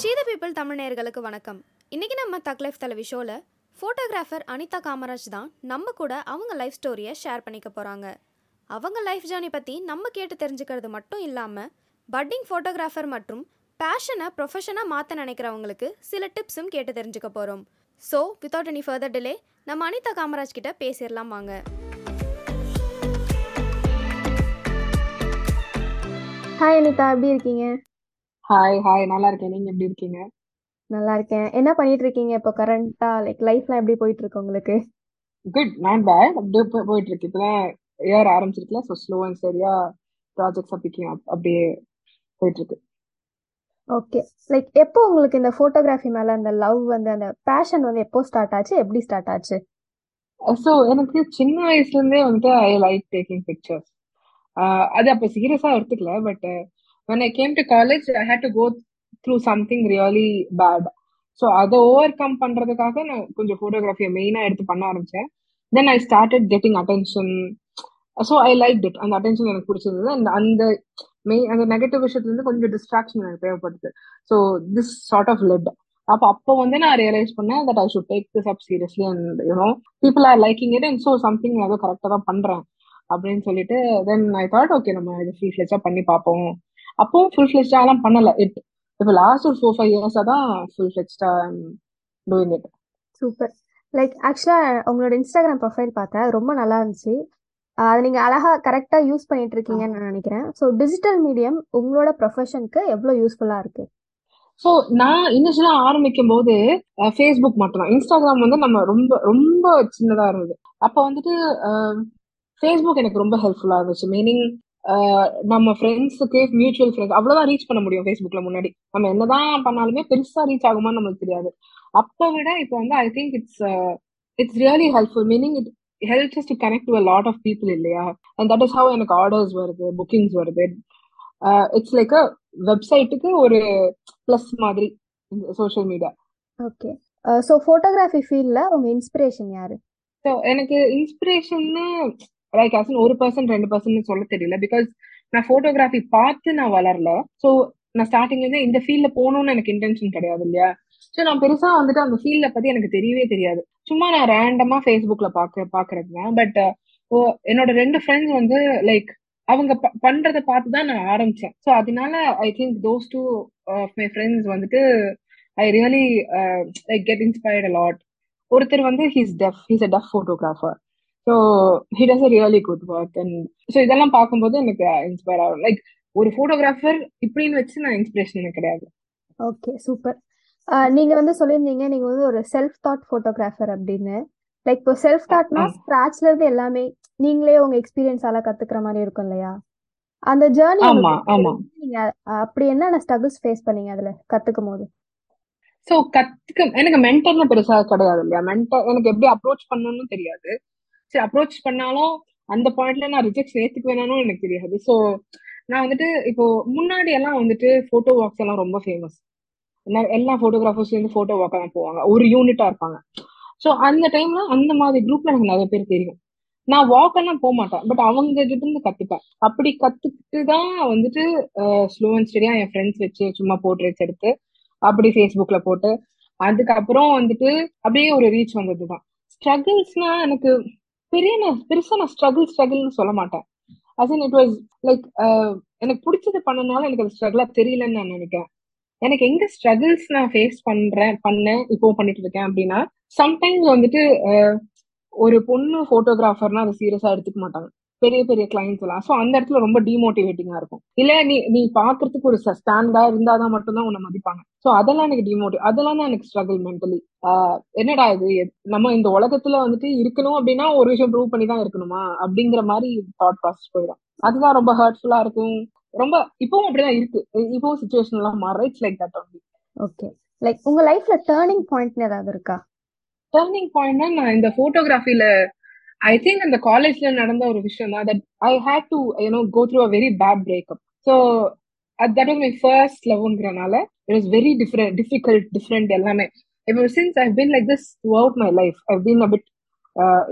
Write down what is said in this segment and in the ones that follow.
ஷீத people Tamil நேர்களுக்கு வணக்கம். இன்றைக்கி நம்ம தக் லைஃப் தலைவி ஷோவில் ஃபோட்டோகிராஃபர் அனிதா காமராஜ் தான் நம்ம கூட அவங்க லைஃப் ஸ்டோரியை ஷேர் பண்ணிக்க போகிறாங்க அவங்க லைஃப் ஜேர்னி பற்றி நம்ம கேட்டு தெரிஞ்சுக்கிறது மட்டும் இல்லாமல் பட்டிங் ஃபோட்டோகிராஃபர் மற்றும் பேஷனை ப்ரொஃபஷனாக மாற்ற நினைக்கிறவங்களுக்கு சில டிப்ஸும் கேட்டு தெரிஞ்சுக்க போகிறோம் so without any further delay நம்ம அனிதா காமராஜ் கிட்ட பேசிடலாம் வாங்க. ஹாய் அனிதா. எப்படி இருக்கீங்க? ஹாய் ஹாய் நல்லா இருக்கேன். நீங்க எப்படி இருக்கீங்க? நல்லா இருக்கேன். என்ன பண்ணிட்டு இருக்கீங்க இப்போ கரண்டா லைக் லைஃப்லாம் எப்படி போயிட்டு இருக்கு உங்களுக்கு? குட் நாட் பேட் அப்படியே போ- போயிட்டு இருக்கு இப்பதான் ஏர் ஆரம்பிச்சிருக்குல ஸோ ஸ்லோ அண்ட் சரியா ப்ராஜெக்ட்ஸ் பிக்கிங் அப் அப்படியே போயிட்டு இருக்கு ஓகே லைக் எப்போ உங்களுக்கு இந்த ஃபோட்டோகிராஃபி மேல அந்த லவ் வந்து அந்த பேஷன் வந்து எப்போ ஸ்டார்ட் ஆச்சு? எப்படி ஸ்டார்ட் ஆச்சு? ஸோ எனக்கு சின்ன வயசுல இருந்தே வந்துட்டு ஐ லைக் டேக்கிங் பிக்சர்ஸ் அது அப்போ சீரியஸா எடுத்துக்கல but when I came to college I had to go through something really bad. So அதை ஓவர் கம் பண்றதுக்காக நான் கொஞ்சம் ஃபோட்டோகிராஃபியை மெயினா எடுத்து பண்ண ஆரம்பிச்சேன். Then I started getting attention so I like it அந்த அட்டென்ஷன் எனக்கு பிடிச்சிருந்தது. அண்ட் அந்த மெயின் அந்த நெகட்டிவ் விஷயத்துல இருந்து கொஞ்சம் டிஸ்ட்ராக்ஷன் எனக்கு தேவைப்படுது so this sort of led அப்போ அப்போ வந்து நான் ரியலைஸ் பண்ணேன் that I should take this up seriously and you know people are liking it and so something நான் ஏதோ கரெக்டாக தான் பண்றேன். அப்படின்னு சொல்லிட்டு தென் ஐ தாட் ஓகே நம்ம இது ஃப்ரீ ஃபிளெச்சாக பண்ணி பார்ப்போம். அப்பவும் ஃபுல் ஃபிளெச்சாலாம் பண்ணல. இட் இப்போ லாஸ்ட் ஒரு ஃபோர் ஃபைவ் இயர்ஸா தான் ஃபுல் ஃபிளெச்டா டூயிங் இட் சூப்பர் லைக் ஆக்சுவலாக உங்களோட இன்ஸ்டாகிராம் ப்ரொஃபைல் பார்த்தேன். ரொம்ப நல்லா இருந்துச்சு. அதை நீங்கள் அழகாக கரெக்டாக யூஸ் பண்ணிட்டு இருக்கீங்கன்னு நான் நினைக்கிறேன். ஸோ டிஜிட்டல் மீடியம் உங்களோட ப்ரொஃபஷனுக்கு எவ்வளோ யூஸ்ஃபுல்லாக இருக்கு? ஸோ நான் இனிஷியலா ஆரம்பிக்கும் போது ஃபேஸ்புக் மட்டும்தான். இன்ஸ்டாகிராம் வந்து நம்ம ரொம்ப ரொம்ப சின்னதா இருந்தது. அப்போ வந்துட்டு ஃபேஸ்புக் எனக்கு ரொம்ப ஹெல்ப்ஃபுல்லா இருந்துச்சு. மீனிங் நம்ம ஃப்ரெண்ட்ஸுக்கு மியூச்சுவல் ஃப்ரெண்ட்ஸ் அவ்வளவுதான் ரீச் பண்ண முடியும் ஃபேஸ்புக்ல முன்னாடி. நம்ம என்னதான் பண்ணாலுமே பெருசா ரீச் ஆகுமான்னு நம்மளுக்கு தெரியாது. அப்போ விட இப்போ வந்து I think it's it's really helpful meaning it helps to connect to lot of people இல்லையா? அண்ட் தட் இஸ் ஹவ் எனக்கு ஆர்டர்ஸ் வருது புக்கிங்ஸ் வருது. இட்ஸ் லைக் அ வெப்சைட்டுக்கு ஒரு ப்ளஸ் மாதிரி social media okay so photography ஃபீல்டில் உங்கள் இன்ஸ்பிரேஷன் யாரு? ஸோ எனக்கு இன்ஸ்பிரேஷன்னு லைக் அசன் ஒரு பர்சன்ட் ரெண்டு பர்சன்ட் சொல்ல தெரியல. பிகாஸ் நான் ஃபோட்டோகிராஃபி பார்த்து நான் வளரல. ஸோ நான் ஸ்டார்டிங்லேருந்து இந்த ஃபீல்ட்ல போகணும்னு எனக்கு இன்டென்ஷன் கிடையாது இல்லையா? ஸோ நான் பெருசா வந்துட்டு அந்த ஃபீல்ட பத்தி எனக்கு தெரியவே தெரியாது. சும்மா நான் ரேண்டமா ஃபேஸ்புக்ல பாக்க பாக்குறது தான். பட் என்னோட ரெண்டு ஃப்ரெண்ட்ஸ் வந்து லைக் அவங்க பண்றத பார்த்து தான் நான் ஆரம்பிச்சேன். ஸோ அதனால I think those two of my friends வந்துட்டு I really like get inspired lot ஒருத்தர் வந்து he's deaf he's a tough photographer so he does a really good work and so இதெல்லாம் பார்க்கும்போது எனக்கு இன்ஸ்பயர் ஆகும். லைக் ஒரு photographer இப்படின்னு வச்சு நான் இன்ஸ்பிரேஷன் எனக்கு கிடையாது. ஓகே சூப்பர் நீங்க வந்து சொல்லியிருந்தீங்க நீங்க வந்து ஒரு செல்ஃப் தாட் ஃபோட்டோகிராஃபர் அப்படின்னு. லைக் இப்போ செல்ஃப் தாட்னா ஆ. ஸ்க்ராட்ச்ல இருந்து எல்லாமே நீங்களே உங்க எக்ஸ்பீரியன்ஸால கத்துக்கிற மாதிரி இருக்கும் இல்லையா? அந்த ஜேர்னி ஆமா நீங்க அப்படி என்னென்ன ஸ்ட்ரகிள்ஸ் ஃபேஸ் பண்ணீங்க அதுல கத்துக்கும் போது ஸோ கத்துக்க எனக்கு மென்டர்னு பெருசா கிடையாது இல்லையா? மென்டர் எனக்கு எப்படி அப்ரோச் பண்ணணும்னு தெரியாது. சரி அப்ரோச் பண்ணாலும் அந்த பாயிண்ட்ல நான் ரிஜெக்ட் ஏத்துக்கு வேணாலும் எனக்கு தெரியாது. ஸோ நான் வந்துட்டு இப்போ முன்னாடி எல்லாம் வந்துட்டு போட்டோ வாக்ஸ் எல்லாம் ரொம்ப ஃபேமஸ் எல்லா போட்டோகிராஃபர்ஸ் வந்து போட்டோ வாக்க தான் போவாங்க. ஒரு யூனிட்டா இருப்பாங்க. ஸோ அந்த டைம்ல அந்த மாதிரி குரூப்ல எனக்கு நிறைய பேர் தெரியும். நான் வாக் எல்லாம் போக மாட்டேன். பட் அவங்க கிட்ட இருந்து கத்துப்பேன். அப்படி கத்துக்கிட்டு தான் வந்துட்டு ஸ்லோ அண்ட் ஸ்டடியா என் ஃப்ரெண்ட்ஸ் வச்சு சும்மா போர்ட்ரேட்ஸ் எடுத்து அப்படி ஃபேஸ்புக்ல போட்டு அதுக்கப்புறம் வந்துட்டு அப்படியே ஒரு ரீச் வந்ததுதான். ஸ்ட்ரகிள்ஸ்னா எனக்கு பெரிய நான் பெருசா நான் ஸ்ட்ரகிள் ஸ்ட்ரகிள்னு சொல்ல மாட்டேன். As in it was like எனக்கு பிடிச்சது பண்ணனால எனக்கு அது ஸ்ட்ரகிளா தெரியலன்னு நான் நினைக்கிறேன். எனக்கு எங்க ஸ்ட்ரகிள்ஸ் நான் ஃபேஸ் பண்றேன் பண்ணேன் இப்போ பண்ணிட்டு இருக்கேன் அப்படின்னா சம்டைம்ஸ் வந்துட்டு uh, ஒரு பொண்ணு போட்டோகிராஃபர்னா அதை சீரியஸா எடுத்துக்க மாட்டாங்க. பெரிய பெரிய கிளைண்ட்ஸ் எல்லாம். ஸோ அந்த இடத்துல ரொம்ப டிமோட்டிவேட்டிங்கா இருக்கும். இல்ல நீ நீ பாக்குறதுக்கு ஒரு ஸ்டாண்டா இருந்தாதான் மட்டும்தான் உன்னை மதிப்பாங்க. ஸோ அதெல்லாம் எனக்கு டிமோட்டிவ் அதெல்லாம் தான் எனக்கு ஸ்ட்ரகிள் மென்டலி என்னடா இது? நம்ம இந்த உலகத்துல வந்துட்டு இருக்கணும் அப்படின்னா ஒரு விஷயம் ப்ரூவ் பண்ணி தான் இருக்கணுமா? அப்படிங்கிற மாதிரி தாட் ப்ராசஸ் போயிடும். அதுதான் ரொம்ப ஹர்ட்ஃபுல்லா இருக்கும். ரொம்ப இப்பவும் அப்படிதான் இருக்கு. இப்பவும் சுச்சுவேஷன் எல்லாம் மாற it's like that only okay like உங்க லைஃப்ல டேர்னிங் பாயிண்ட் ஏதாவது இருக்கா? டர்னிங் பாயிண்ட்னா நான் இந்த போட்டோகிராஃபில ஐ திங்க் அந்த காலேஜ்ல நடந்த ஒரு விஷயம் தான் that I had to you know go through a very bad breakup so that was my first லவ்ங்கிறனால it was very different difficult different எல்லாமே. இப்போ since I been like this throughout my life I been a bit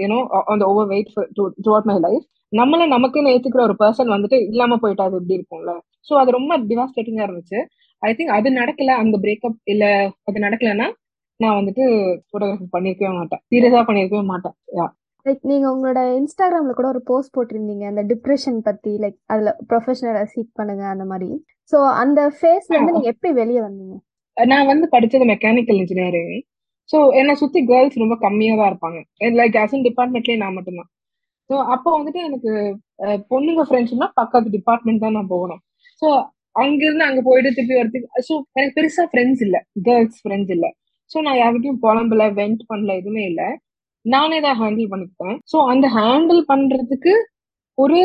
you know on the overweight throughout my life நம்மள நமக்குன்னு ஏத்துக்கிற ஒரு person வந்துட்டு இல்லாம போயிட்டா அது எப்படி இருக்கும்ல? ஸோ அது ரொம்ப டிவாஸ்டேட்டிங்கா இருந்துச்சு. ஐ திங்க் அது நடக்கல அந்த பிரேக்கப் இல்ல அது நடக்கலன்னா நான் வந்துட்டு போட்டோகிராஃபி பண்ணிருக்கவே மாட்டேன். சீரியஸா பண்ணிருக்கவே மாட்டேன். யா லைக் நீங்க உங்களோட இன்ஸ்டாகிராம்ல கூட ஒரு போஸ்ட் போட்டிருந்தீங்க அந்த டிப்ரெஷன் பத்தி லைக் அதுல ப்ரொஃபஷனலை சீக் பண்ணுங்க அந்த மாதிரி. சோ அந்த ஃபேஸ்ல இருந்து நீங்க எப்படி வெளியே வந்தீங்க? நான் வந்து படிச்சது மெக்கானிக்கல் இன்ஜினியரிங் ஸோ என்னை சுத்தி கேர்ள்ஸ் ரொம்ப கம்மியா தான் இருப்பாங்க. லைக் அசன் டிபார்ட்மெண்ட்லயே நான் மட்டும்தான். ஸோ அப்போ வந்துட்டு எனக்கு பொண்ணுங்க ஃப்ரெண்ட்ஸ்னா பக்கத்து டிபார்ட்மெண்ட் தான் நான் போகணும். ஸோ அங்கிருந்து அங்க போயிட்டு திருப்பி வரதுக்கு ஸோ எனக்கு பெருசா ஃப்ரெண்ட்ஸ் இல்ல. கேர்ள்ஸ் ஃப்ரெண்ட்ஸ் இல்ல. ஸோ நான் யார்கிட்டயும் புலம்பல வெண்ட் பண்ணல எதுவுமே இல்ல. நானே தான் ஹேண்டில் பண்ணிக்கிட்டேன். ஸோ அந்த ஹேண்டில் பண்றதுக்கு ஒரு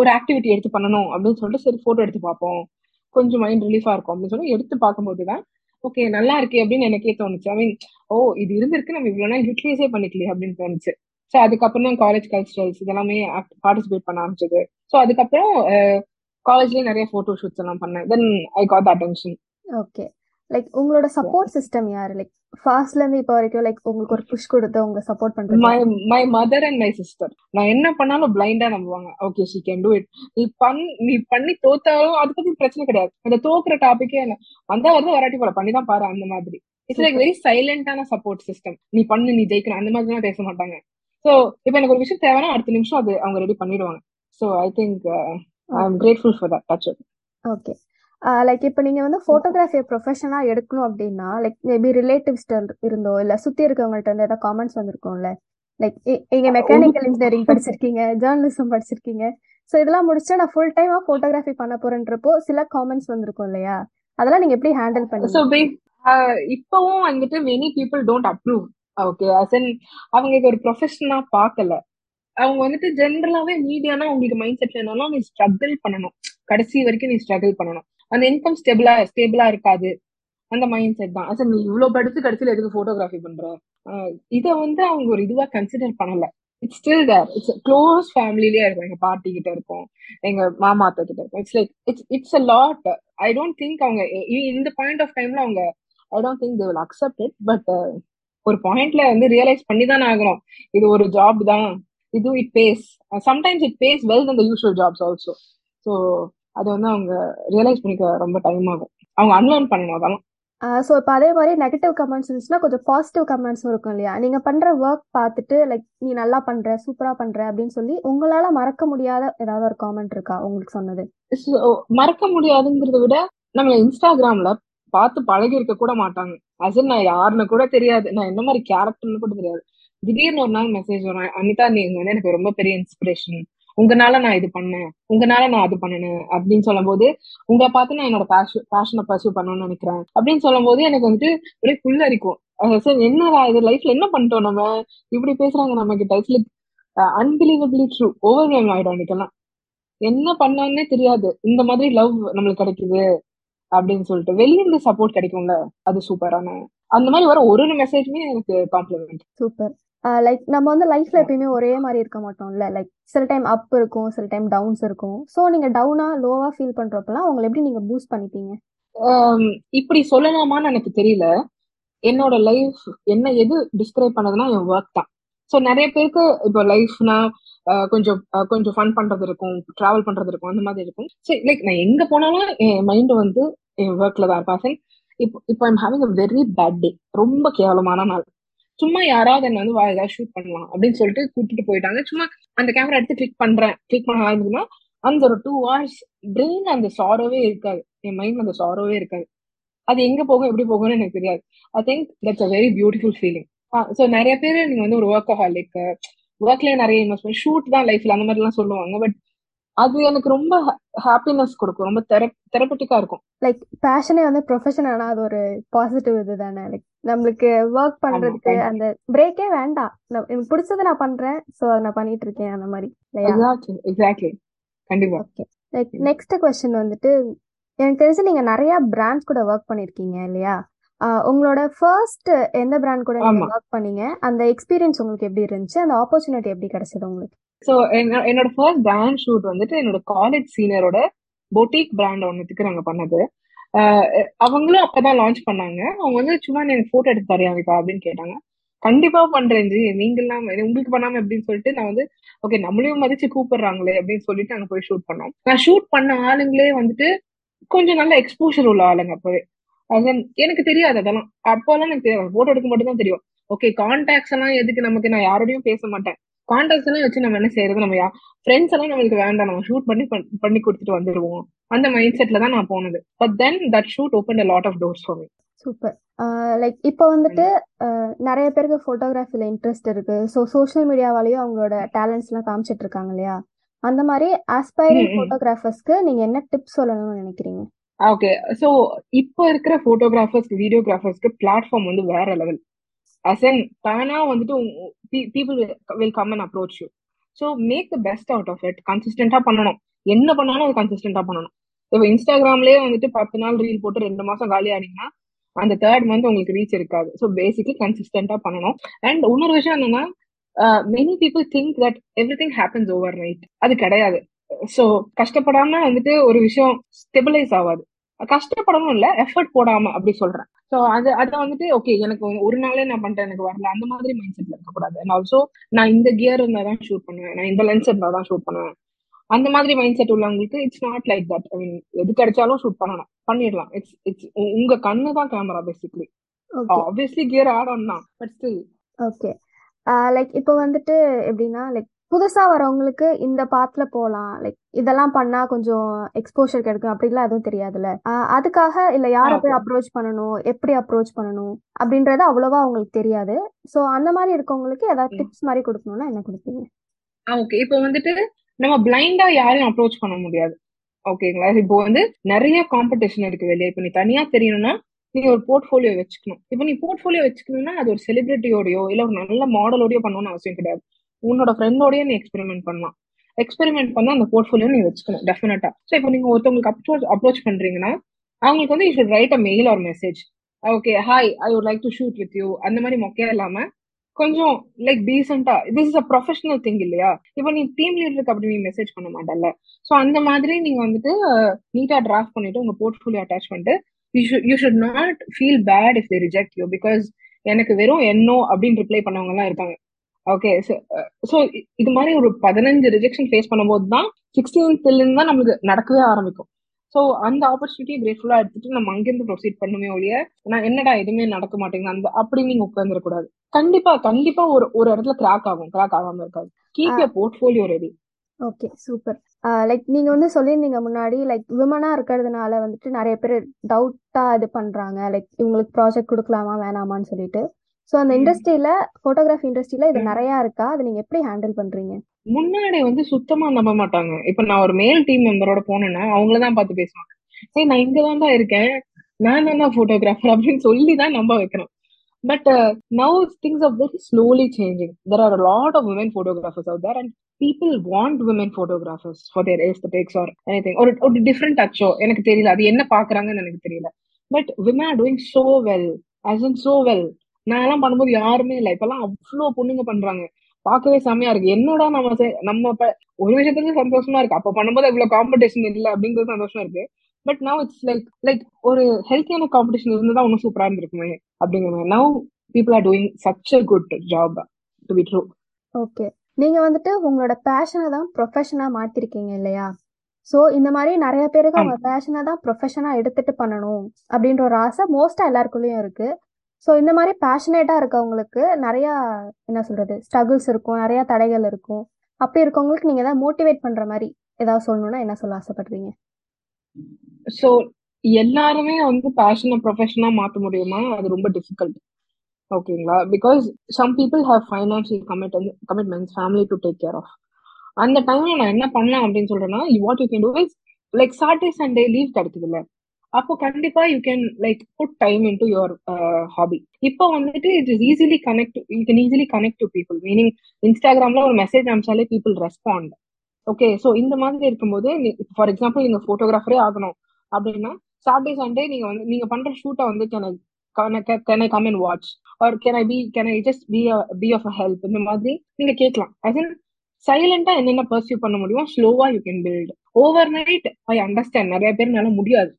ஒரு ஆக்டிவிட்டி எடுத்து பண்ணணும் அப்படின்னு சொல்லிட்டு சரி போட்டோ எடுத்து பார்ப்போம். கொஞ்சம் மைண்ட் ரிலீஃபா இருக்கும் அப்படின்னு சொல்லி எடுத்து பார்க்கும்போது தான் ஓகே நல்லா இருக்கே அப்படின்னு எனக்கே தோணுச்சு. ஐ மீன் ஓ இது இருந்திருக்கு நம்ம இவ்வளவு நாள் யூட்டிலைஸே பண்ணிக்கலையே அப்படின்னு தோணுச்சு. ஸோ அதுக்கப்புறம் தான் காலேஜ் கல்ச்சரல்ஸ் இதெல்லாமே பார்ட்டிசிபேட் பண்ண ஆரம்பிச்சது. ஸோ அதுக்கப்புறம் காலேஜ்லயே நிறைய போட்டோ ஷூட்ஸ் எல்லாம் பண்ணேன். Then I got attention okay like உங்களோட சப்போர்ட் சிஸ்டம் யாரு? லைக் ஃபாஸ்ட்ல இருந்து இப்போ வரைக்கும் லைக் உங்களுக்கு ஒரு புஷ் கொடுத்து உங்களை சப்போர்ட் பண்றது my my mother and my sister நான் என்ன பண்ணாலும் பிளைண்டா நம்புவாங்க. Okay she can do it நீ பண் நீ பண்ணி தோத்தாலும் அதை பத்தி பிரச்சனை கிடையாது. அந்த தோக்குற டாபிக்கே வந்தா வந்து வராட்டி போல. பண்ணி தான் பாரு அந்த மாதிரி. இட்ஸ் லைக் வெரி சைலண்டான சப்போர்ட் சிஸ்டம் நீ பண்ணு நீ ஜெயிக்கணும் அந்த மாதிரி பேச மாட்டாங்க. சோ இப்போ எனக்கு ஒரு விஷயம் தேவைன்னா அடுத்த நிமிஷம் அது அவங்க ரெடி பண்ணிடுவாங்க. So I think I am grateful for that touch okay like இப்போ நீங்க வந்து போட்டோகிராஃபியை ப்ரொஃபஷனா எடுக்கணும் அப்படின்னா லைக் மேபி ரிலேட்டிவ்ஸ் இருந்தோ இல்ல சுத்தி இருக்கவங்கள்ட்ட இருந்து ஏதாவது காமெண்ட்ஸ் வந்திருக்கும்ல? லைக் நீங்க மெக்கானிக்கல் இன்ஜினியரிங் படிச்சிருக்கீங்க ஜேர்னலிசம் படிச்சிருக்கீங்க. ஸோ இதெல்லாம் முடிச்சு நான் ஃபுல் டைமா போட்டோகிராஃபி பண்ண போறேன்றப்போ சில காமெண்ட்ஸ் வந்திருக்கும் இல்லையா? அதெல்லாம் நீங்க எப்படி ஹேண்டில் ஸோ இப்பவும் வந்துட்டு many people don't approve okay as in அவங்க இது ஒரு ப்ரொஃபஷனா பார்க்கல. அவங்க வந்துட்டு ஜென்ரலாவே மீடியானா உங்களுக்கு மைண்ட் செட்ல என்னன்னா நீ ஸ்ட்ரகிள் பண்ணணும். கடைசி வரைக்கும் நீ ஸ்ட்ரகிள் பண்ணணும். அந்த இன்கம் ஸ்டெபிளா ஸ்டேபிளா இருக்காது. அந்த மைண்ட் செட் தான். அச்சா நீ இவ்வளவு படிச்சு கடைசியில எதுக்கு போட்டோகிராஃபி பண்ற? இதை வந்து அவங்க ஒரு இதுவா கன்சிடர் பண்ணல. It's still there it's close ஃபேமிலிலேயே இருக்கும். எங்க பாட்டி கிட்ட இருக்கும். எங்க மாமா அத்தை கிட்ட இருக்கும். It's like it's it's a lot I don't think அவங்க இ- இந்த பாயிண்ட் ஆஃப் டைம்ல அவங்க I don't think they will accept it but ஒரு பாயிண்ட்ல வந்து ரியலைஸ் பண்ணி தானே ஆகணும். இது ஒரு ஜாப் தான். இது it pays sometimes it pays well than the usual jobs also so அது வந்து அவங்க ரியலைஸ் பண்ணிக்க ரொம்ப டைம் ஆகும். அவங்க அன்லேர்ன் பண்ணணும் அதெல்லாம். ஸோ இப்போ அதே மாதிரி நெகட்டிவ் கமெண்ட்ஸ் இருந்துச்சுன்னா கொஞ்சம் பாசிட்டிவ் கமெண்ட்ஸும் இருக்கும் இல்லையா? நீங்க பண்ற ஒர்க் பார்த்துட்டு லைக் நீ நல்லா பண்ற சூப்பரா பண்ற அப்படின்னு சொல்லி உங்களால மறக்க முடியாத ஏதாவது ஒரு காமெண்ட் இருக்கா? உங்களுக்கு சொன்னது. மறக்க முடியாதுங்கிறத விட நம்ம இன்ஸ்டாகிராம்ல பார்த்து பழகி இருக்க கூட மாட்டாங்க. அஸ் நான் யாருன்னு கூட தெரியாது. நான் என்ன மாதிரி கேரக்டர்னு கூட தெரியாது. திடீர்னு ஒரு நாள் மெசேஜ் வரும். அனிதா நீங்க வந்து எனக்கு ரொம்ப பெரிய இன்ஸ்பிரேஷன் உங்கனால நான் இது பண்ணேன். உங்கனால நான் அது பண்ணினேன் அப்படின்னு சொல்லும்போது உங்களை பார்த்து நான் என்னோட பேஷன் பேஷனை பர்சியூ பண்ணணும்னு நினைக்கிறேன். அப்படின்னு சொல்லும் போது எனக்கு வந்துட்டு ஒரே புல்லரிக்கும் அஹ் சார் என்னடா இது? லைஃப்ல என்ன பண்ணிட்டோம் நம்ம? இப்படி பேசுறாங்க நம்ம கிட்ட it's like unbelievably true over ஆயிடும் அன்னைக்கெல்லாம் என்ன பண்ணான்னே தெரியாது. இந்த மாதிரி லவ் நம்மளுக்கு கிடைக்குது. அப்படின்னு சொல்லிட்டு. வெளியிருந்து சப்போர்ட் கிடைக்கும்ல? அது சூப்பரான அந்த மாதிரி வர ஒரு ஒரு மெசேஜுமே எனக்கு காம்ப்ளிமெண்ட் சூப்பர் லைக் நம்ம வந்து லைஃப்ல எப்பயுமே ஒரே மாதிரி இருக்க மாட்டோம்ல. லைக் சில டைம் அப் இருக்கும் சில டைம் டவுன்ஸ் இருக்கும். ஸோ நீங்க டவுனா லோவா ஃபீல் பண்றப்பலாம் உங்களை எப்படி நீங்க பூஸ்ட் பண்ணிப்பீங்க? இப்படி சொல்லலாமான்னு எனக்கு தெரியல. என்னோட லைஃப் என்ன எது டிஸ்கிரைப் பண்ணதுன்னா என் ஒர்க் தான். ஸோ நிறைய பேருக்கு இப்போ லைஃப்னா கொஞ்சம் கொஞ்சம் ஃபன் பண்றது இருக்கும் டிராவல் பண்றது இருக்கும் அந்த மாதிரி இருக்கும். சரி லைக் நான் எங்க போனாலும் என் மைண்ட் வந்து என் ஒர்க்ல தான் இருப்பேன். இப்போ இப்போ I'm having a very bad day ரொம்ப கேவலமான நாள். சும்மா யாராவது என்ன வந்து வா ஏதாவது ஷூட் பண்ணலாம் அப்படின்னு சொல்லிட்டு கூட்டிட்டு போயிட்டாங்க. சும்மா அந்த கேமரா எடுத்து கிளிக் பண்றேன். கிளிக் பண்ண ஆரம்பிச்சுன்னா அந்த ஒரு டூ ஹவர்ஸ் பிரெயின் அந்த சாரோவே இருக்காது. என் மைண்ட் அந்த சாரோவே இருக்காது. அது எங்க போகும் எப்படி போகும்னு எனக்கு தெரியாது. I think that's a very beautiful feeling so நிறைய பேர் நீங்க வந்து ஒரு ஒர்க் ஹாலிக் ஒர்க்ல நிறைய இன்வெஸ்ட்மெண்ட் ஷூட் தான் லைஃப்ல அந்த மாதிரி எல்லாம் சொல்லுவாங்க. பட் அது எனக்கு ரொம்ப ஹாப்பினஸ் கொடுக்கும். ரொம்ப தெரப்பட்டிக்கா இருக்கும். லைக் பேஷனே வந்து ப்ரொஃபஷன் ஆனா அது ஒரு பாசிட்டிவ் இது தானே லைக் நம்மளுக்கு ஒர்க் பண்றதுக்கு. அந்த பிரேக்கே வேண்டாம். எனக்கு பிடிச்சதை நான் பண்றேன். ஸோ அதை நான் பண்ணிட்டு இருக்கேன் அந்த மாதிரி. எக்ஸாக்ட்லி கண்டிப்பா. லைக் நெக்ஸ்ட் கொஸ்டின் வந்துட்டு எனக்கு தெரிஞ்சு நீங்க நிறைய பிராண்ட்ஸ் கூட ஒர்க் பண்ணிருக்கீங்க இல்லையா? உங்களோட ஃபர்ஸ்ட் எந்த பிராண்ட் கூட நீங்க. ஒர்க் பண்ணீங்க? அந்த எக்ஸ்பீரியன்ஸ் உங்களுக்கு எப்படி இருந்துச்சு? அந்த ஆப்பர்ச்சுனிட்டி எப்படி கிடைச்சது உங்களுக்கு? ஸோ என்னோட ஃபர்ஸ்ட் பிராண்ட் ஷூட் வந்துட்டு என்னோட காலேஜ் சீனியரோட பொட்டிக் பிராண்ட் ஒன்றுத்துக்கு நாங்க பண்ணது. அவங்களும் அப்பதான் லான்ச் பண்ணாங்க. அவங்க வந்து சும்மா நீ எனக்கு போட்டோ எடுத்து தரியாங்கக்கா அப்படின்னு கேட்டாங்க. கண்டிப்பா பண்றேன் ஜி. நீங்களாம் உங்களுக்கு பண்ணாம எப்படின்னு சொல்லிட்டு நான் வந்து ஓகே நம்மளையும் மதிச்சு கூப்பிடுறாங்களே அப்படின்னு சொல்லிட்டு அங்க போய் ஷூட் பண்ணோம். நான் ஷூட் பண்ண ஆளுங்களே வந்துட்டு கொஞ்சம் நல்ல எக்ஸ்போஷர் உள்ள ஆளுங்க அப்பவே. In, எனக்கு தெரியாது அதெல்லாம். அப்போல்லாம் எனக்கு தெரியாது. போட்டோ எடுக்க மட்டும் தான் தெரியும். ஓகே கான்டாக்ட்ஸ் எல்லாம் எதுக்கு நமக்கு? நான் யாரோடையும் பேச மாட்டேன். கான்டாக்ட்ஸ் எல்லாம் வச்சு நம்ம என்ன செய்யறது நம்ம ஃப்ரெண்ட்ஸ் எல்லாம் நம்மளுக்கு வேண்டாம். நம்ம ஷூட் பண்ணி பண்- பண்ணி கொடுத்துட்டு வந்துருவோம். அந்த மைண்ட் செட்ல தான் நான் போனது. But then that shoot open a lot of doors for me super like இப்போ வந்துட்டு அஹ், நிறைய பேருக்கு ஃபோட்டோகிராஃபியில் இன்ட்ரெஸ்ட் இருக்கு. ஸோ சோஷியல் மீடியாவாலேயும் அவங்களோட டேலண்ட்ஸ்லாம் காமிச்சிட்டு இருக்காங்க இல்லையா? அந்த மாதிரி ஆஸ்பைரிங். ஃபோட்டோகிராஃபர்ஸ்க்கு நீங்க என்ன டிப்ஸ் சொல்லணும்னு நினைக்கிறீங்க? ஓகே ஸோ இப்போ இருக்கிற ஃபோட்டோகிராஃபர்ஸ்க்கு வீடியோகிராஃபர்ஸ்க்கு பிளாட்ஃபார்ம் வந்து வேற லெவல் அஸ் என் தானா வந்துட்டு people will come and approach you so make the best out of it கன்சிஸ்டண்டா பண்ணணும். என்ன பண்ணாலும் அது கன்சிஸ்டண்டா பண்ணணும். இப்போ இன்ஸ்டாகிராம்லயே வந்துட்டு பத்து நாள் ரீல் போட்டு ரெண்டு மாசம் காலி ஆனீங்கன்னா அந்த தேர்ட் மந்த் உங்களுக்கு ரீச் இருக்காது. ஸோ பேசிக்லி கன்சிஸ்டண்டா பண்ணணும். அண்ட் இன்னொரு விஷயம் என்னன்னா many people think that everything happens overnight அது கிடையாது. ஸோ கஷ்டப்படாம வந்துட்டு ஒரு விஷயம் ஸ்டெபிளைஸ் ஆகாது. கஷ்டப்படணும் இல்ல எஃபர்ட் போடாம அப்படி சொல்றேன். ஸோ அது அதை வந்துட்டு ஓகே எனக்கு ஒரு- நாளே நான் பண்றேன் எனக்கு வரல அந்த மாதிரி மைண்ட் செட்ல இருக்கக்கூடாது. அண்ட் ஆல்சோ நான் இந்த கியர் இருந்தா தான் ஷூட் பண்ணுவேன் நான் இந்த லென்ஸ் இருந்தா தான் ஷூட் பண்ணுவேன். அந்த மாதிரி மைண்ட் செட் உள்ளவங்களுக்கு it's not like that I mean எது கிடைச்சாலும் ஷூட் பண்ணணும். பண்ணிடலாம். இட்ஸ் இட்ஸ் உங்க கண்ணு தான் camera basically obviously gear add on தான் பட் ஸ்டில் ஓகே லைக் இப்போ வந்துட்டு எப்படின்னா லைக் புதுசா வரவங்களுக்கு இந்த பாத்துல போகலாம் லைக் இதெல்லாம் பண்ணா கொஞ்சம் எக்ஸ்போஷர் கிடைக்கும். அப்படிலாம் எதுவும் தெரியாதுல்ல. அதுக்காக இல்ல யாரை போய் அப்ரோச் பண்ணணும்? எப்படி அப்ரோச் பண்ணணும்? அப்படின்றது அவ்வளவா அவங்களுக்கு தெரியாது. ஸோ அந்த மாதிரி இருக்கவங்களுக்கு ஏதாவது டிப்ஸ் மாதிரி கொடுக்கணும்னா என்ன கொடுப்பீங்க? ஓகே இப்போ வந்துட்டு நம்ம பிளைண்டா யாரையும் அப்ரோச் பண்ண முடியாது. ஓகேங்களா இப்போ வந்து நிறைய காம்படிஷன் இருக்கு வெளியே இப்போ நீ தனியா தெரியணும்னா நீ ஒரு போர்ட்ஃபோலியோ வச்சுக்கணும். இப்போ நீ போர்ட்ஃபோலியோ வச்சுக்கணும்னா அது ஒரு செலிபிரிட்டியோடயோ இல்ல ஒரு நல்ல மாடலோடயோ பண்ணணும்னு அவசியம் கிடையாது. உன்னோட ஃப்ரெண்டோடய நீ எக்ஸ்பெரிமெண்ட் பண்ணலாம். எக்ஸ்பெரிமெண்ட் பண்ணா அந்த போர்ட்ஃபோலியோ நீ வச்சுக்கணும் டெஃபினட்டா ஸோ இப்போ நீங்க ஒருத்தவங்களுக்கு அப்ரோச் அப்ரோச் பண்றீங்கன்னா அவங்களுக்கு வந்து you should write a mail or message okay hi I would like to shoot with you அந்த மாதிரி மொக்கையா இல்லாம கொஞ்சம் லைக் டீசெண்டா this is a professional thing இல்லையா? இப்போ நீ டீம் லீடருக்கு அப்படி நீ மெசேஜ் பண்ண மாட்டல ஸோ அந்த மாதிரி நீங்க வந்துட்டு நீட்டா டிராஃப்ட் பண்ணிட்டு உங்க போர்ட்ஃபோலியோ அட்டாச் பண்ணிட்டு you should you should not feel bad if they reject you because எனக்கு வெறும் என்னோ அப்படின்னு ரிப்ளை பண்ணவங்க எல்லாம் இருக்காங்க ஓகே ஸோ இது மாதிரி ஒரு பதினஞ்சு ரிஜெக்ஷன் ஃபேஸ் பண்ணும்போது தான் சிக்ஸ்டீன்த்லேருந்து தான் நமக்கு நடக்கவே ஆரம்பிக்கும். ஸோ அந்த ஆப்பர்ச்சுனிட்டியை கிரேட்ஃபுல்லா எடுத்துட்டு நம்ம அங்கிருந்து ப்ரொசீட் பண்ணுமே ஒழிய நான் என்னடா எதுவுமே நடக்க மாட்டேங்குது அந்த அப்படி நீங்க உட்காந்துடக்கூடாது கண்டிப்பா கண்டிப்பா ஒரு ஒரு இடத்துல கிராக் ஆகும் கிராக் ஆகாம இருக்காது. Keep your portfolio ready okay super like நீங்க வந்து சொல்லியிருந்தீங்க முன்னாடி லைக் விமனா இருக்கிறதுனால வந்துட்டு நிறைய பேர் டவுட்டா இது பண்றாங்க லைக் இவங்களுக்கு ப்ராஜெக்ட் கொடுக்கலாமா வேணாமான்னு சொல்லிட்டு. ஸோ அந்த. இண்டஸ்ட்ரியில போட்டோகிராஃபி இண்டஸ்ட்ரியில இது. நிறைய இருக்கா? அதை நீங்க எப்படி ஹேண்டில் பண்றீங்க? முன்னாடி வந்து சுத்தமா நம்ப மாட்டாங்க. இப்ப நான் ஒரு மேல் டீம் மெம்பரோட போனேன்னா அவங்கள தான் பார்த்து பேசுவாங்க. ஏய் நான் இங்க தான் இருக்கேன். நான் தான் போட்டோகிராஃபர் அப்படின்னு சொல்லி தான் நம்ப வைக்கிறோம் but now things are very slowly changing there are lot of women photographers out there and people want women photographers for their aesthetics or anything ஒரு ஒரு டிஃப்ரெண்ட் டச்சோ எனக்கு தெரியல. அது என்ன பாக்குறாங்கன்னு எனக்கு தெரியல. But women are doing so well as in so well நான் எல்லாம் பண்ணும்போது யாருமே இல்லை. இப்பெல்லாம் அவ்வளோ பொண்ணுங்க பண்றாங்க. பார்க்கவே செமையா இருக்கு. என்னடா நம்ம நம்ம ஒரு விஷயத்துல சந்தோஷமா இருக்கு. அப்ப பண்ணும்போது இவ்வளவு காம்படிஷன் இல்ல அப்படிங்கிறது சந்தோஷமா இருக்கு. But now it's like like ஒரு ஹெல்த்தியான காம்படிஷன் இருந்ததா இன்னும் சூப்பரா இருந்திருக்குமே அப்படிங்கிற மாதிரி. Now people are doing such a good job to be true okay நீங்க வந்துட்டு உங்களோட பேஷனை தான் ப்ரொஃபஷனா மாத்திருக்கீங்க இல்லையா? ஸோ இந்த மாதிரி நிறைய பேருக்கு அவங்க பேஷனை தான் ப்ரொஃபஷனா எடுத்துட்டு பண்ணணும் அப்படின்ற ஒரு ஆசை மோஸ்டா எல்லாருக்குள்ளேயும் இருக்கு. ஸோ இந்த மாதிரி பேஷனேட்டாக இருக்கவங்களுக்கு நிறையா என்ன சொல்கிறது ஸ்ட்ரகிள்ஸ் இருக்கும் நிறையா தடைகள் இருக்கும். அப்படி இருக்கவங்களுக்கு நீங்கள் ஏதாவது மோட்டிவேட் பண்ணுற மாதிரி ஏதாவது சொல்லணும்னா என்ன சொல்ல ஆசைப்படுறீங்க? ஸோ எல்லாருமே வந்து பேஷனை ப்ரொஃபஷனாக மாற்ற முடியுமா? அது ரொம்ப டிஃபிகல்ட் ஓகேங்களா because some people have financial commit commitments family to take care of அந்த டைம்ல நான் என்ன பண்ணலாம் அப்படின்னு சொல்றேன்னா what you can do is like Saturday Sunday leave கிடைக்குது அப்போ கண்டிப்பா you can like put time in to your hobby இப்போ வந்துட்டு it is easily connect you can easily connect to people meaning இன்ஸ்டாகிராம்ல ஒரு மெசேஜ் அனுப்பிச்சாலே பீப்புள் ரெஸ்பாண்ட் ஓகே ஸோ இந்த மாதிரி இருக்கும்போது ஃபார் எக்ஸாம்பிள் நீங்க போட்டோகிராஃபரே ஆகணும் அப்படின்னா சாட்டர்டே சண்டே நீங்க வந்து நீங்க பண்ற ஷூட்டை வந்து can can I come and watch or can I be can I just be be of a help இந்த மாதிரி நீங்க கேட்கலாம். அஸ் இன் சைலண்டா என்னென்ன பர்சியூ பண்ண முடியும் ஸ்லோவா you can build overnight I understand நிறைய பேர்னால முடியாது.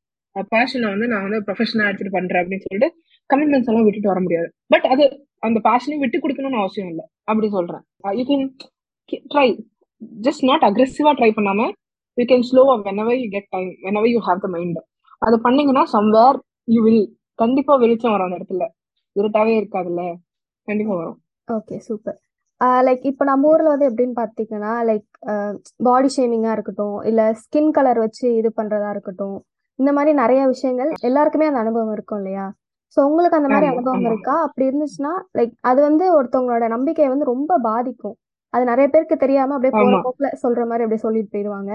பேஷனை வந்து நான் வந்து ப்ரொஃபஷனாக எடுத்துட்டு பண்றேன் அப்படின்னு சொல்லிட்டு கமிட்மெண்ட்ஸ் எல்லாம் விட்டுட்டு வர முடியாது. பட் அது அந்த பேஷனையும் விட்டு கொடுக்கணும்னு அவசியம் இல்லை. அப்படி சொல்றேன். You can try just not அக்ரெசிவா try பண்ணாம யூ கேன் ஸ்லோவா when you get time when you have the mind அது பண்ணீங்கன்னா சம்வேர் யூ வில் கண்டிப்பா வெளிச்சம் வரும் அந்த இடத்துல. இருட்டாவே இருக்காதுல்ல. கண்டிப்பா வரும். ஓகே சூப்பர் லைக் இப்போ நம்ம ஊரில் வந்து எப்படின்னு பார்த்தீங்கன்னா லைக் பாடி uh, ஷேமிங்காக இருக்கட்டும் இல்லை ஸ்கின் கலர் வச்சு இது பண்ணுறதா இருக்கட்டும் இந்த மாதிரி நிறைய விஷயங்கள் எல்லாருக்குமே அந்த அனுபவம் இருக்கும் இல்லையா? ஸோ உங்களுக்கு அந்த மாதிரி அனுபவம் இருக்கா? அப்படி இருந்துச்சுன்னா லைக் அது வந்து ஒருத்தவங்களோட நம்பிக்கையை வந்து ரொம்ப பாதிக்கும். அது நிறைய பேருக்கு தெரியாம அப்படியே போற போக்குல சொல்ற மாதிரி அப்படியே சொல்லிட்டு போயிடுவாங்க.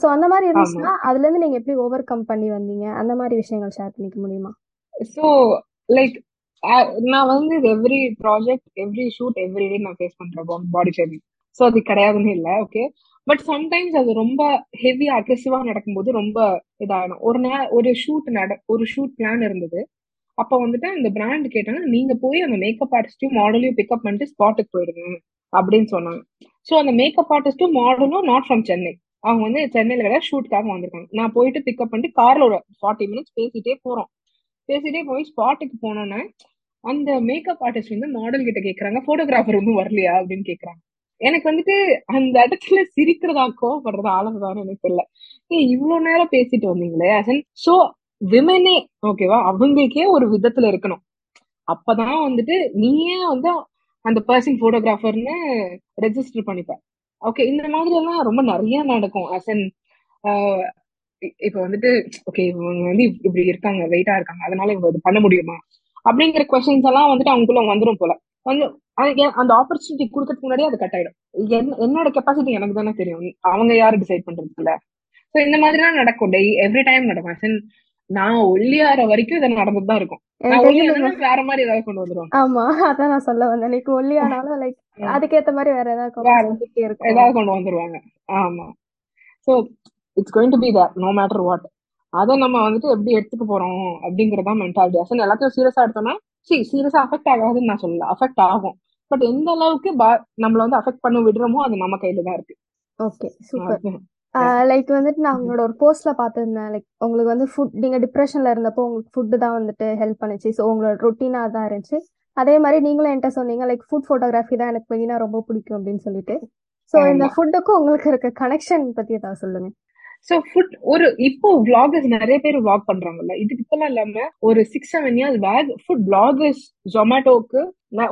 ஸோ அந்த மாதிரி இருந்துச்சுன்னா அதுல இருந்து நீங்க எப்படி ஓவர் கம் பண்ணி வந்தீங்க? அந்த மாதிரி விஷயங்கள் ஷேர் பண்ணிக்க முடியுமா? ஸோ லைக் நான் வந்து every project every shoot every day நான் ஃபேஸ் பண்றேன் பாடி ஷேமிங் ஸோ அது கிடையாதுன்னு இல்லை ஓகே பட் சம்டைம்ஸ் அது ரொம்ப ஹெவி அக்ரெசிவா நடக்கும்போது ரொம்ப இதாகணும். ஒரு நாள் ஒரு ஷூட் நட ஒரு ஷூட் பிளான் இருந்தது. அப்போ வந்துட்டு அந்த பிராண்ட் கேட்டாங்க நீங்க போய் அந்த மேக்கப் ஆர்டிஸ்டையும் மாடலையும் பிக்கப் பண்ணிட்டு ஸ்பாட்டுக்கு போயிடுங்க அப்படின்னு சொன்னாங்க. ஸோ அந்த மேக்கப் ஆர்டிஸ்டும் மாடலும் நாட் ஃப்ரம் சென்னை அவங்க வந்து சென்னையில கிடையாது ஷூட்காக வந்திருக்காங்க. நான் போயிட்டு பிக்கப் பண்ணிட்டு கார்ல ஒரு ஃபார்ட்டி மினிட்ஸ் பேசிட்டே போறோம். பேசிட்டே போய் ஸ்பாட்டுக்கு போனோன்னே அந்த மேக்கப் ஆர்டிஸ்ட் வந்து மாடல் கிட்ட கேக்குறாங்க போட்டோகிராஃபர் ஒன்றும் வரலையா? அப்படின்னு கேக்குறாங்க. எனக்கு வந்துட்டு அந்த இடத்துல சிரிக்கிறதா கோவப்படுறதா ஆளதான்னு எனக்கு தெரியல. ஏ இவ்வளவு நேரம் பேசிட்டு வந்தீங்களே சோ விமனே ஓகேவா அவங்களுக்கே ஒரு விதத்துல இருக்கணும். அப்பதான் வந்துட்டு நீயே வந்து அந்த பர்சன் போட்டோகிராஃபர்னு ரெஜிஸ்டர் பண்ணிப்ப. ஓகே இந்த மாதிரி எல்லாம் ரொம்ப நிறைய நடக்கும் அஸ் அன் இப்ப வந்துட்டு ஓகே இவங்க வந்து இப்படி இருக்காங்க வெயிட்டா இருக்காங்க அதனால இவங்க இது பண்ண முடியுமா? அப்படிங்கிற கொஸ்டின்ஸ் எல்லாம் வந்துட்டு அவங்களுக்குள்ள வந்துடும் போல. அந்த ஆப்பர்ச்சுனிட்டி கொடுக்கறதுக்கு முன்னாடியே அது கட் ஆயிடும். என்னோட கெப்பாசிட்டி எனக்கு தானே தெரியும். அவங்க யாரு டிசைட் பண்றது இல்ல ஸோ இந்த மாதிரிலாம் நடக்கும். டெய் எவ்ரி டைம் நடக்கும். நான் ஒல்லியாற வரைக்கும் இது நடந்துட்டு தான் இருக்கும். வேற மாதிரி ஏதாவது கொண்டு வந்துருவாங்க. ஆமா அதான் நான் சொல்ல வந்தேன். நீக்கு ஒல்லியானாலும் லைக் அதுக்கேத்த மாதிரி வேற ஏதாவது ஏதாவது கொண்டு வந்துருவாங்க. ஆமா. So it's going to be there no matter what அதை நம்ம வந்துட்டு எப்படி எடுத்துக்க போறோம் அப்படிங்கறதான் மென்டாலிட்டி அசன் எல்லாத்தையும் சீரியஸா எடுத்தோம்னா சி சீரியஸா அஃபெக்ட் ஆகாதுன்னு நான் சொல்லல. அஃபெக்ட் ஆகும். பட் எந்த அளவுக்கு நம்மள வந்து அஃபெக்ட் பண்ண விடுறோமோ அது நம்ம கையில தான் இருக்கு. ஓகே சூப்பர் லைக் வந்துட்டு நான் உங்களோட ஒரு போஸ்ட்ல பார்த்துருந்தேன். லைக் உங்களுக்கு வந்து ஃபுட் நீங்க டிப்ரெஷன்ல இருந்தப்போ உங்களுக்கு ஃபுட்டு தான் வந்துட்டு ஹெல்ப் பண்ணுச்சு. ஸோ உங்களோட ரொட்டீனா தான் இருந்துச்சு. அதே மாதிரி நீங்களும் என்கிட்ட சொன்னீங்க லைக் ஃபுட் ஃபோட்டோகிராஃபி தான் எனக்கு மெயினா ரொம்ப பிடிக்கும் அப்படின்னு சொல்லிட்டு. ஸோ இந்த ஃபுட்டுக்கும் உங்களுக்கு இருக்க கனெக்ஷன் பத்தி ஏதாவது சொல்லுங்க. சோ ஃபுட் ஒரு இப்போ விளாகர்ஸ் நிறைய பேர் விளாக் பண்றாங்கல்ல. இதுக்கு இப்பெல்லாம் இல்லாம ஒரு six seven years back food vloggers ஜொமேட்டோக்கு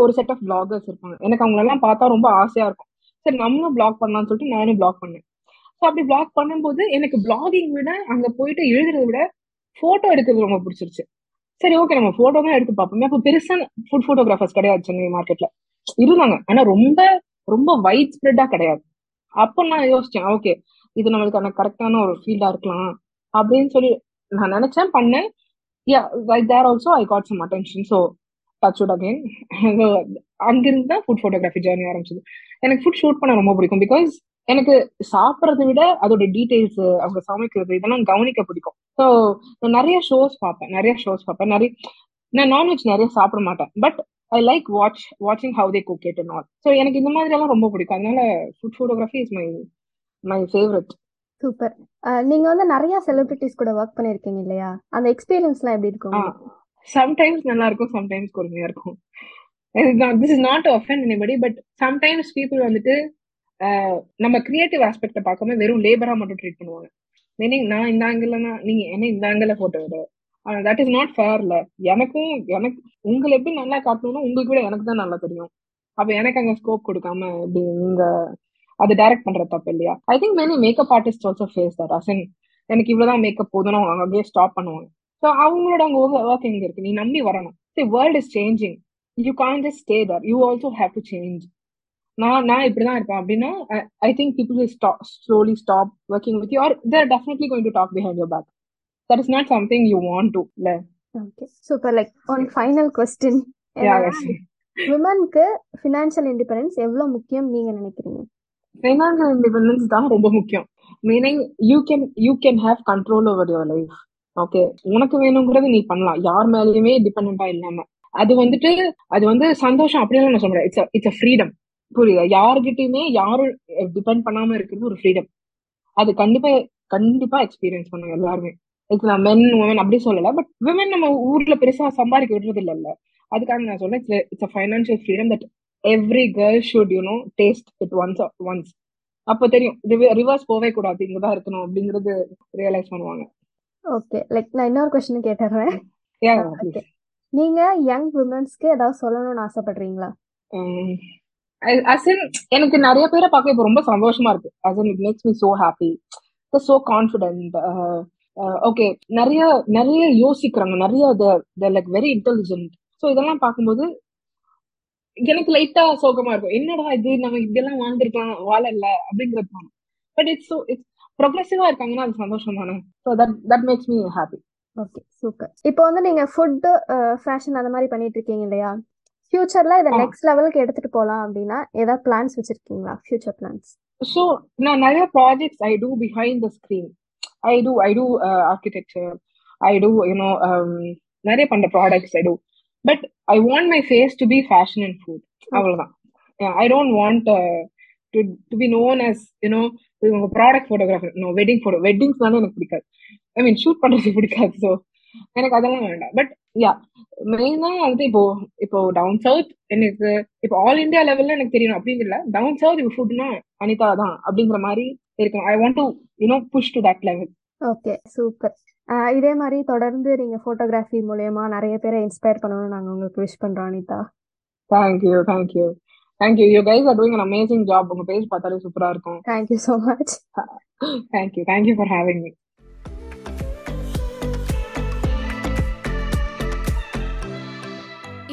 ஒரு செட் ஆஃப் விளாகர்ஸ் இருப்பாங்க. எனக்கு அவங்களெல்லாம் பார்த்தா ரொம்ப ஆசையா இருக்கும். சரி நம்மளும் பிளாக் பண்ணலாம்னு சொல்லிட்டு நானும் பிளாக் பண்ணேன். ஸோ அப்படி பிளாக் பண்ணும்போது எனக்கு பிளாகிங் விட அங்க போயிட்டு எழுதுறத விட போட்டோ எடுக்கிறது ரொம்ப பிடிச்சிருச்சு. சரி ஓகே நம்ம போட்டோ தான் எடுத்து பார்ப்போமே. அப்போ பெருசா ஃபுட் போட்டோகிராஃபர்ஸ் கிடையாது சென்னை மார்க்கெட்ல இருந்தாங்க. ஆனா ரொம்ப ரொம்ப வைட் ஸ்ப்ரெட்டா கிடையாது. அப்போ நான் யோசிச்சேன் ஓகே இது நம்மளுக்கான கரெக்டான ஒரு ஃபீல்டா இருக்கலாம் அப்படின்னு சொல்லி நான் நினைச்சேன் பண்ணேன். There also I got some attention so touch wood again அங்கிருந்து தான் ஃபுட் ஃபோட்டோகிராஃபி ஜேர்னி ஆரம்பிச்சது. எனக்கு ஃபுட் ஷூட் பண்ண ரொம்ப பிடிக்கும் பிகாஸ் எனக்கு சாப்பிட்றதை விட அதோட டீட்டெயில்ஸ் அவங்க சமைக்கிறது இதெல்லாம் கவனிக்க பிடிக்கும். ஸோ நான் நிறைய ஷோஸ் பார்ப்பேன் நிறைய ஷோஸ் பார்ப்பேன். நிறைய நான் நான்வெஜ் நிறைய சாப்பிட மாட்டேன். பட் ஐ லைக் வாட்ச் வாட்சிங் how they cook it and all so எனக்கு இந்த மாதிரி எல்லாம் ரொம்ப பிடிக்கும். அதனால food photography is my my favourite super நீங்க வந்து நிறைய செலிபிரிட்டிஸ் கூட ஒர்க் பண்ணிருக்கீங்க இல்லையா? அந்த எக்ஸ்பீரியன்ஸ்லாம் எப்படி இருக்கும்? சம்டைம்ஸ் நல்லா இருக்கும் சம்டைம்ஸ் பொறுமையா இருக்கும். This is not offend anybody but sometimes people வந்துட்டு நம்ம கிரியேட்டிவ் ஆஸ்பெக்ட பார்க்காம வெறும் லேபரா மட்டும் ட்ரீட் பண்ணுவாங்க. மீனிங் நான் இந்த ஆங்கிள்னா நீங்க என்ன இந்த ஆங்கிள் போட்டோ விடு. தட் இஸ் நாட் ஃபேர்ல எனக்கும் எனக்கு உங்களை எப்படி நல்லா காட்டணும்னா உங்களுக்கு விட எனக்கு தான் நல்லா தெரியும். அப்ப எனக்கு அங்க ஸ்கோப் கொடுக்காம இப்படி நீங்க அது டைரக்ட் பண்ற தப்பு இல்லையா? I think many makeup artist also face that as in எனக்கு இவ்வளவுதான் மேக்கப் போதும் அவங்க அப்படியே ஸ்டாப் பண்ணுவாங்க ஸோ அவங்களோட அங்க ஒர்க் எங்க இருக்கு? நீ நம்பி வரணும். See world is changing you can't just stay there you also have to change நான் நான் இப்படிதான் இருப்பேன். அப்படின்னா I think people stop slowly stop working with you or they're definitely going to talk behind your back that is not something you want to இல்ல? Okay super like one final question விமனுக்கு financial independence எவ்வளவு முக்கியம் நீங்க நினைக்கிறீங்க? Financial independence தான் ரொம்ப முக்கியம். Meaning you can you can have control over your life okay உனக்கு வேணுங்கிறது நீ பண்ணலாம். யார் மேலேயுமே டிபெண்டா இல்லாம. அது வந்துட்டு அது வந்து சந்தோஷம் அப்படின்னு நான் சொல்றேன். இட்ஸ் இட்ஸ் அ ஃப்ரீடம் புரியுதா? யாருகிட்டயுமே யாரும் டிபெண்ட் பண்ணாம இருக்கிறது ஒரு ஃப்ரீடம் அது கண்டிப்பா கண்டிப்பா எக்ஸ்பீரியன்ஸ் பண்ணுங்க எல்லாருமே. இட்ஸ் நான் மென் உமன் அப்படி சொல்லல. பட் விமன் நம்ம ஊர்ல பெருசா சம்பாதிக்க விடுறது இல்லைல்ல. அதுக்காக நான் சொல்றேன். It's a financial freedom that every girl should you know taste it once once அப்போ தெரியும் ரிவர்ஸ் போவே கூடாது இங்கதான் இருக்கணும் அப்படிங்கறது ரியலைஸ் பண்ணுவாங்க. ஓகே லைக் நான் இன்னொரு கொஸ்டின் கேட்டுறேன். நீங்க யங் விமன்ஸ்க்கு ஏதாவது சொல்லணும்னு ஆசைப்படுறீங்களா? அசின் எனக்கு நிறைய பேரை பார்க்க இப்போ ரொம்ப சந்தோஷமா இருக்கு. As in it makes me so happy so confident okay நிறைய நிறைய யோசிக்கிறாங்க. நிறைய லைக் வெரி இன்டெலிஜென்ட் ஸோ இதெல்லாம் பார்க்கும்போது எனக்கு லைட்டா சோகமா இருக்கும். என்னடா இது? நம்ம இப்படியெல்லாம் வாழ்ந்துருக்கலாம். வாழல அப்படிங்கிறது தோணும். பட் இட்ஸ் ஸோ இட்ஸ் ப்ரொக்ரெசிவா இருக்காங்கன்னா அது சந்தோஷம் தானே so that that makes me happy okay super இப்போ வந்து நீங்க ஃபுட் ஃபேஷன் அந்த மாதிரி பண்ணிட்டு இருக்கீங்க இல்லையா? ஃபியூச்சர்ல இதை. நெக்ஸ்ட் லெவலுக்கு எடுத்துட்டு போலாம் அப்படின்னா ஏதாவது பிளான்ஸ் வச்சிருக்கீங்களா? ஃபியூச்சர் பிளான்ஸ் ஸோ நான் நிறைய projects I do behind the screen I do I do architecture I do you know நிறைய பண்ற products I do but I want my face to be fashion and food அவ்வளவுதான். I don't want to to be known as you know உங்க product photographer no wedding photo வெட்டிங்ஸ்னால எனக்கு பிடிக்காது. ஐ மீன் shoot பண்றது பிடிக்காது so எனக்கு அதெல்லாம் வேண்டாம். பட் யா மெயினா வந்து இப்போ இப்போ டவுன் சவுத் எனக்கு இப்போ ஆல் இந்தியா லெவல்ல எனக்கு தெரியணும். அப்படின்னு இல்ல டவுன் சவுத் இப்போ ஃபுட்னா அனிதா தான் அப்படிங்கிற மாதிரி இருக்கும். I want to you know push to that level okay super இதே மாதிரி தொடர்ந்து நீங்க போட்டோகிராஃபி மூலயமா நிறைய பேரை இன்ஸ்பயர் பண்ணணும்னு நாங்க உங்களுக்கு விஷ் பண்றோம் Anita. Thank you thank you thank you you guys are doing amazing job உங்க பேஜ் பார்த்தாலே சூப்பரா இருக்கும். Thank you so much thank you thank you for having me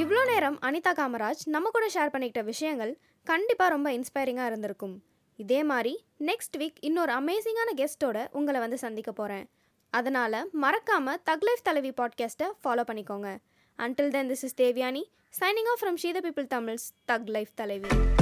இவ்வளோ நேரம் அனிதா காமராஜ் நம்ம கூட ஷேர் பண்ணிக்கிட்ட விஷயங்கள் கண்டிப்பாக ரொம்ப இன்ஸ்பைரிங்காக இருந்திருக்கும். இதே மாதிரி நெக்ஸ்ட் வீக் இன்னொரு அமேசிங்கான கெஸ்ட்டோட உங்களை வந்து சந்திக்க போகிறேன் அதனால் மறக்காமல் தக் லைஃப் தலைவி பாட்காஸ்ட்டை ஃபாலோ பண்ணிக்கோங்க. Until then this is Devyani signing off from she the people Tamils thug life Thalaivi.